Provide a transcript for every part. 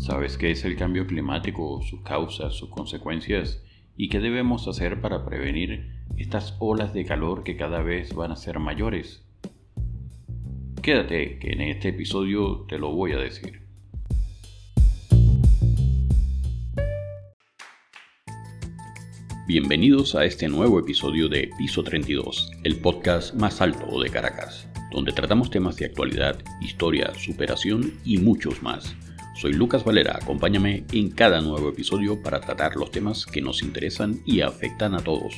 ¿Sabes qué es el cambio climático, sus causas, sus consecuencias y qué debemos hacer para prevenir estas olas de calor que cada vez van a ser mayores? Quédate que en este episodio te lo voy a decir. Bienvenidos a este nuevo episodio de Piso 32, el podcast más alto de Caracas, donde tratamos temas de actualidad, historia, superación y muchos más. Soy Lucas Valera, acompáñame en cada nuevo episodio para tratar los temas que nos interesan y afectan a todos.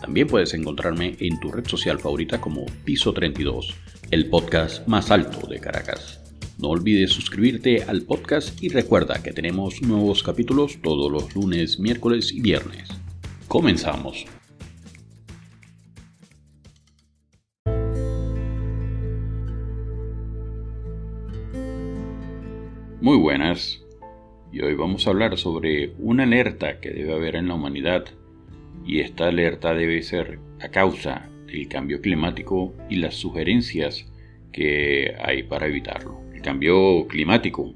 También puedes encontrarme en tu red social favorita como Piso 32 el podcast más alto de Caracas. No olvides suscribirte al podcast y recuerda que tenemos nuevos capítulos todos los lunes, miércoles y viernes. Comenzamos. Muy buenas. Y hoy vamos a hablar sobre una alerta que debe haber en la humanidad. Y esta alerta debe ser a causa el cambio climático y las sugerencias que hay para evitarlo. El cambio climático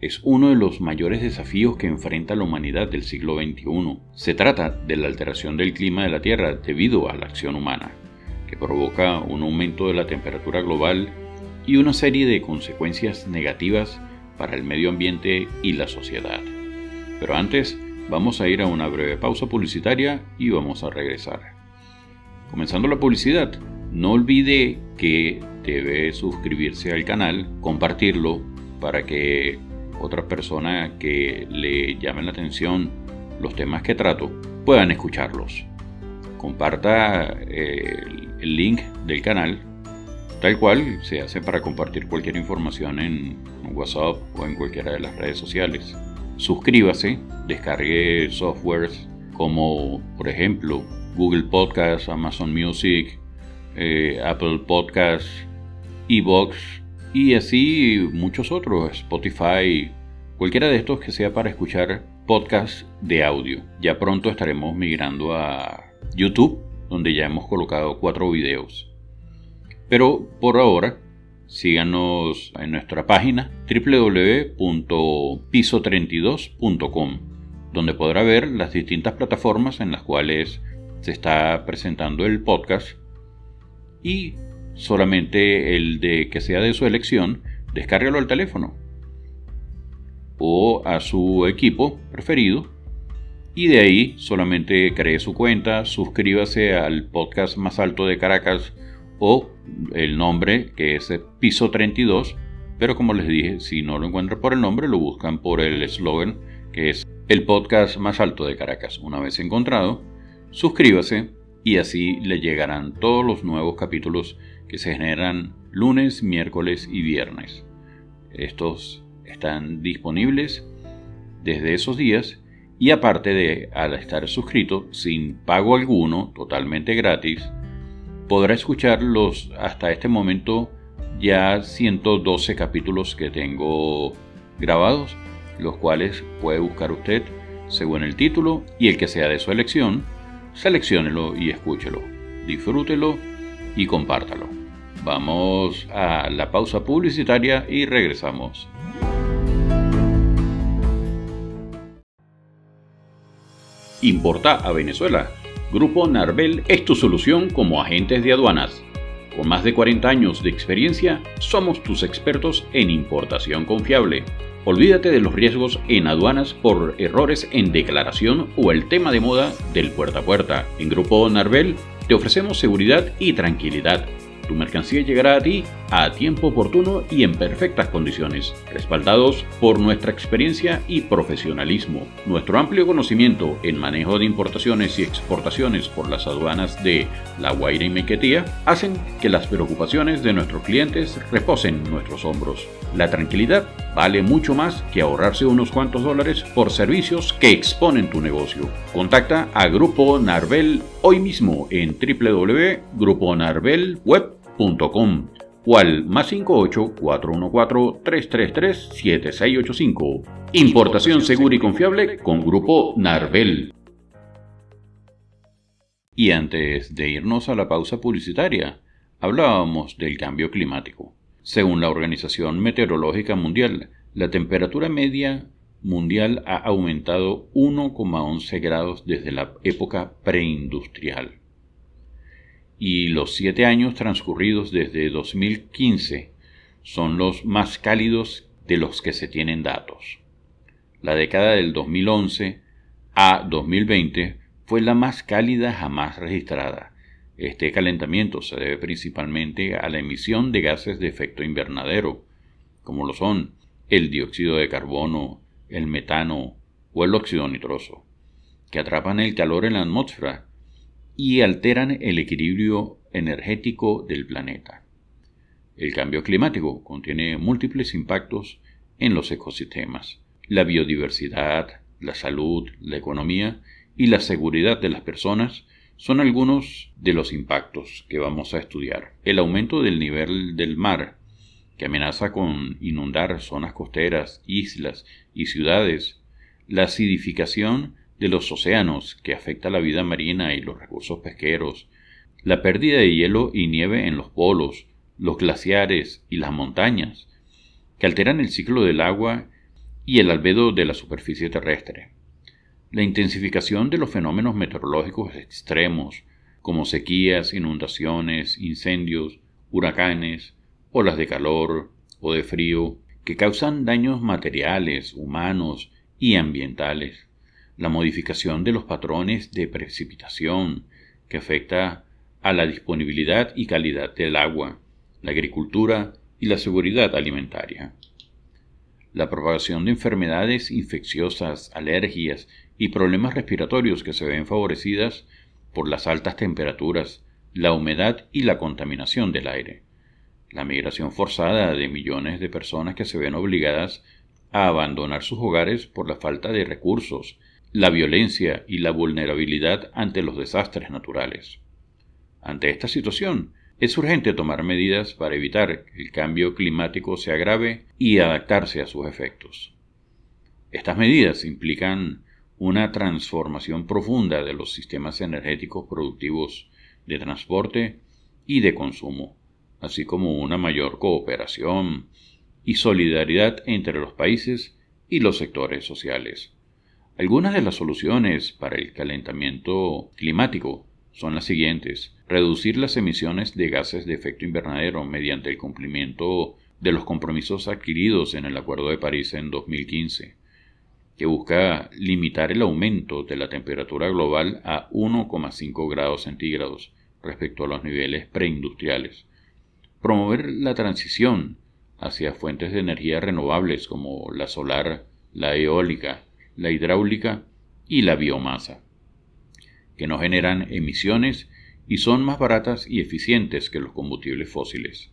es uno de los mayores desafíos que enfrenta la humanidad del siglo XXI. Se trata de la alteración del clima de la Tierra debido a la acción humana, que provoca un aumento de la temperatura global y una serie de consecuencias negativas para el medio ambiente y la sociedad. Pero antes, vamos a ir a una breve pausa publicitaria y vamos a regresar. Comenzando la publicidad, no olvide que debe suscribirse al canal, compartirlo para que otras personas que le llamen la atención los temas que trato puedan escucharlos. Comparta eh, el, link del canal, tal cual se hace para compartir cualquier información en WhatsApp o en cualquiera de las redes sociales. Suscríbase, descargue softwares como por ejemplo Google Podcast, Amazon Music, eh, Apple Podcast, Evox y así muchos otros, Spotify, cualquiera de estos que sea para escuchar podcasts de audio. Ya pronto estaremos migrando a YouTube, donde ya hemos colocado cuatro videos. Pero por ahora, síganos en nuestra página www.piso32.com, donde podrá ver las distintas plataformas en las cuales se está presentando el podcast y solamente el de que sea de su elección, descárgalo al teléfono o a su equipo preferido y de ahí solamente cree su cuenta, suscríbase al podcast más alto de Caracas o el nombre que es Piso 32, pero como les dije, si no lo encuentran por el nombre, lo buscan por el eslogan que es el podcast más alto de Caracas. Una vez encontrado, Suscríbase y así le llegarán todos los nuevos capítulos que se generan lunes, miércoles y viernes. Estos están disponibles desde esos días y aparte de al estar suscrito sin pago alguno, totalmente gratis, podrá escuchar los hasta este momento ya 112 capítulos que tengo grabados, los cuales puede buscar usted según el título y el que sea de su elección selecciónelo y escúchelo, disfrútelo y compártalo. Vamos a la pausa publicitaria y regresamos. Importa a Venezuela. Grupo Narvel es tu solución como agentes de aduanas. Con más de 40 años de experiencia, somos tus expertos en importación confiable Olvídate de los riesgos en aduanas por errores en declaración o el tema de moda del puerta a puerta. En Grupo Narvel te ofrecemos seguridad y tranquilidad tu mercancía llegará a ti a tiempo oportuno y en perfectas condiciones, respaldados por nuestra experiencia y profesionalismo. Nuestro amplio conocimiento en manejo de importaciones y exportaciones por las aduanas de La Guaira y Mequetía hacen que las preocupaciones de nuestros clientes reposen en nuestros hombros. La tranquilidad vale mucho más que ahorrarse unos cuantos dólares por servicios que exponen tu negocio. Contacta a Grupo Narvel hoy mismo en www.gruponarvelweb.com .com o al más 58 414 333 7685. Importación segura y confiable con Grupo Narvel. Y antes de irnos a la pausa publicitaria, hablábamos del cambio climático. Según la Organización Meteorológica Mundial, la temperatura media mundial ha aumentado 1,11 grados desde la época preindustrial. Y los siete años transcurridos desde 2015 son los más cálidos de los que se tienen datos. La década del 2011 a 2020 fue la más cálida jamás registrada. Este calentamiento se debe principalmente a la emisión de gases de efecto invernadero, como lo son el dióxido de carbono, el metano o el óxido nitroso, que atrapan el calor en la atmósfera y alteran el equilibrio energético del planeta. El cambio climático contiene múltiples impactos en los ecosistemas, la biodiversidad, la salud, la economía y la seguridad de las personas son algunos de los impactos que vamos a estudiar. El aumento del nivel del mar, que amenaza con inundar zonas costeras, islas y ciudades, la acidificación de los océanos, que afecta la vida marina y los recursos pesqueros, la pérdida de hielo y nieve en los polos, los glaciares y las montañas, que alteran el ciclo del agua y el albedo de la superficie terrestre. La intensificación de los fenómenos meteorológicos extremos, como sequías, inundaciones, incendios, huracanes, olas de calor o de frío, que causan daños materiales, humanos y ambientales. La modificación de los patrones de precipitación, que afecta a la disponibilidad y calidad del agua, la agricultura y la seguridad alimentaria. La propagación de enfermedades infecciosas, alergias y problemas respiratorios que se ven favorecidas por las altas temperaturas, la humedad y la contaminación del aire, la migración forzada de millones de personas que se ven obligadas a abandonar sus hogares por la falta de recursos, la violencia y la vulnerabilidad ante los desastres naturales. Ante esta situación, es urgente tomar medidas para evitar que el cambio climático se agrave y adaptarse a sus efectos. Estas medidas implican una transformación profunda de los sistemas energéticos productivos de transporte y de consumo, así como una mayor cooperación y solidaridad entre los países y los sectores sociales. Algunas de las soluciones para el calentamiento climático son las siguientes. Reducir las emisiones de gases de efecto invernadero mediante el cumplimiento de los compromisos adquiridos en el Acuerdo de París en 2015, que busca limitar el aumento de la temperatura global a 1,5 grados centígrados respecto a los niveles preindustriales. Promover la transición hacia fuentes de energía renovables como la solar, la eólica, la hidráulica y la biomasa que no generan emisiones y son más baratas y eficientes que los combustibles fósiles.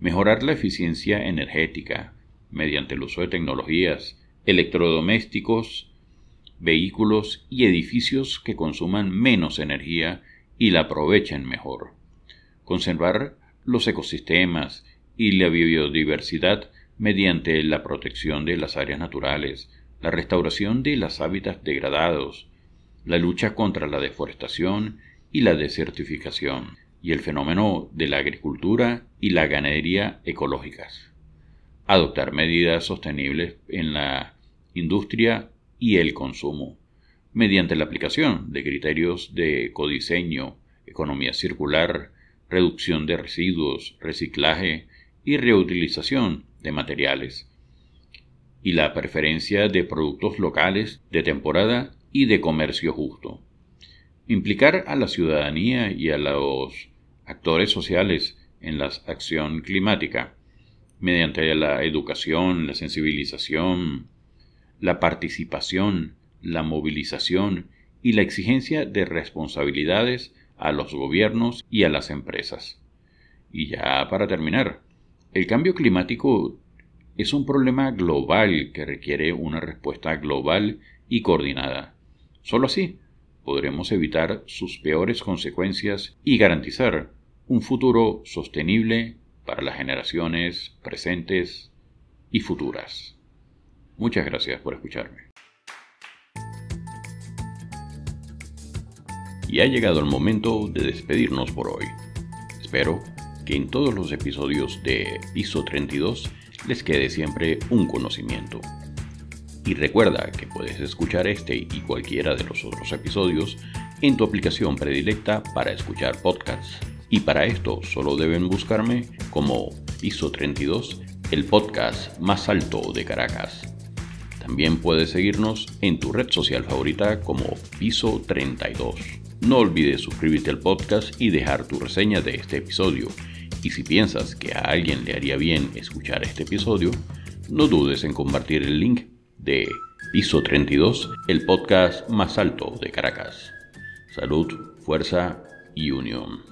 Mejorar la eficiencia energética mediante el uso de tecnologías, electrodomésticos, vehículos y edificios que consuman menos energía y la aprovechen mejor. Conservar los ecosistemas y la biodiversidad mediante la protección de las áreas naturales, la restauración de los hábitats degradados, la lucha contra la deforestación y la desertificación, y el fenómeno de la agricultura y la ganadería ecológicas. Adoptar medidas sostenibles en la industria y el consumo, mediante la aplicación de criterios de ecodiseño, economía circular, reducción de residuos, reciclaje y reutilización de materiales, y la preferencia de productos locales de temporada y de comercio justo. Implicar a la ciudadanía y a los actores sociales en la acción climática mediante la educación, la sensibilización, la participación, la movilización y la exigencia de responsabilidades a los gobiernos y a las empresas. Y ya para terminar, el cambio climático es un problema global que requiere una respuesta global y coordinada. Solo así podremos evitar sus peores consecuencias y garantizar un futuro sostenible para las generaciones presentes y futuras. Muchas gracias por escucharme. Y ha llegado el momento de despedirnos por hoy. Espero que en todos los episodios de Piso 32 les quede siempre un conocimiento. Y recuerda que puedes escuchar este y cualquiera de los otros episodios en tu aplicación predilecta para escuchar podcasts. Y para esto solo deben buscarme como Piso 32, el podcast más alto de Caracas. También puedes seguirnos en tu red social favorita como Piso 32. No olvides suscribirte al podcast y dejar tu reseña de este episodio. Y si piensas que a alguien le haría bien escuchar este episodio, no dudes en compartir el link de Piso 32, el podcast más alto de Caracas. Salud, fuerza y unión.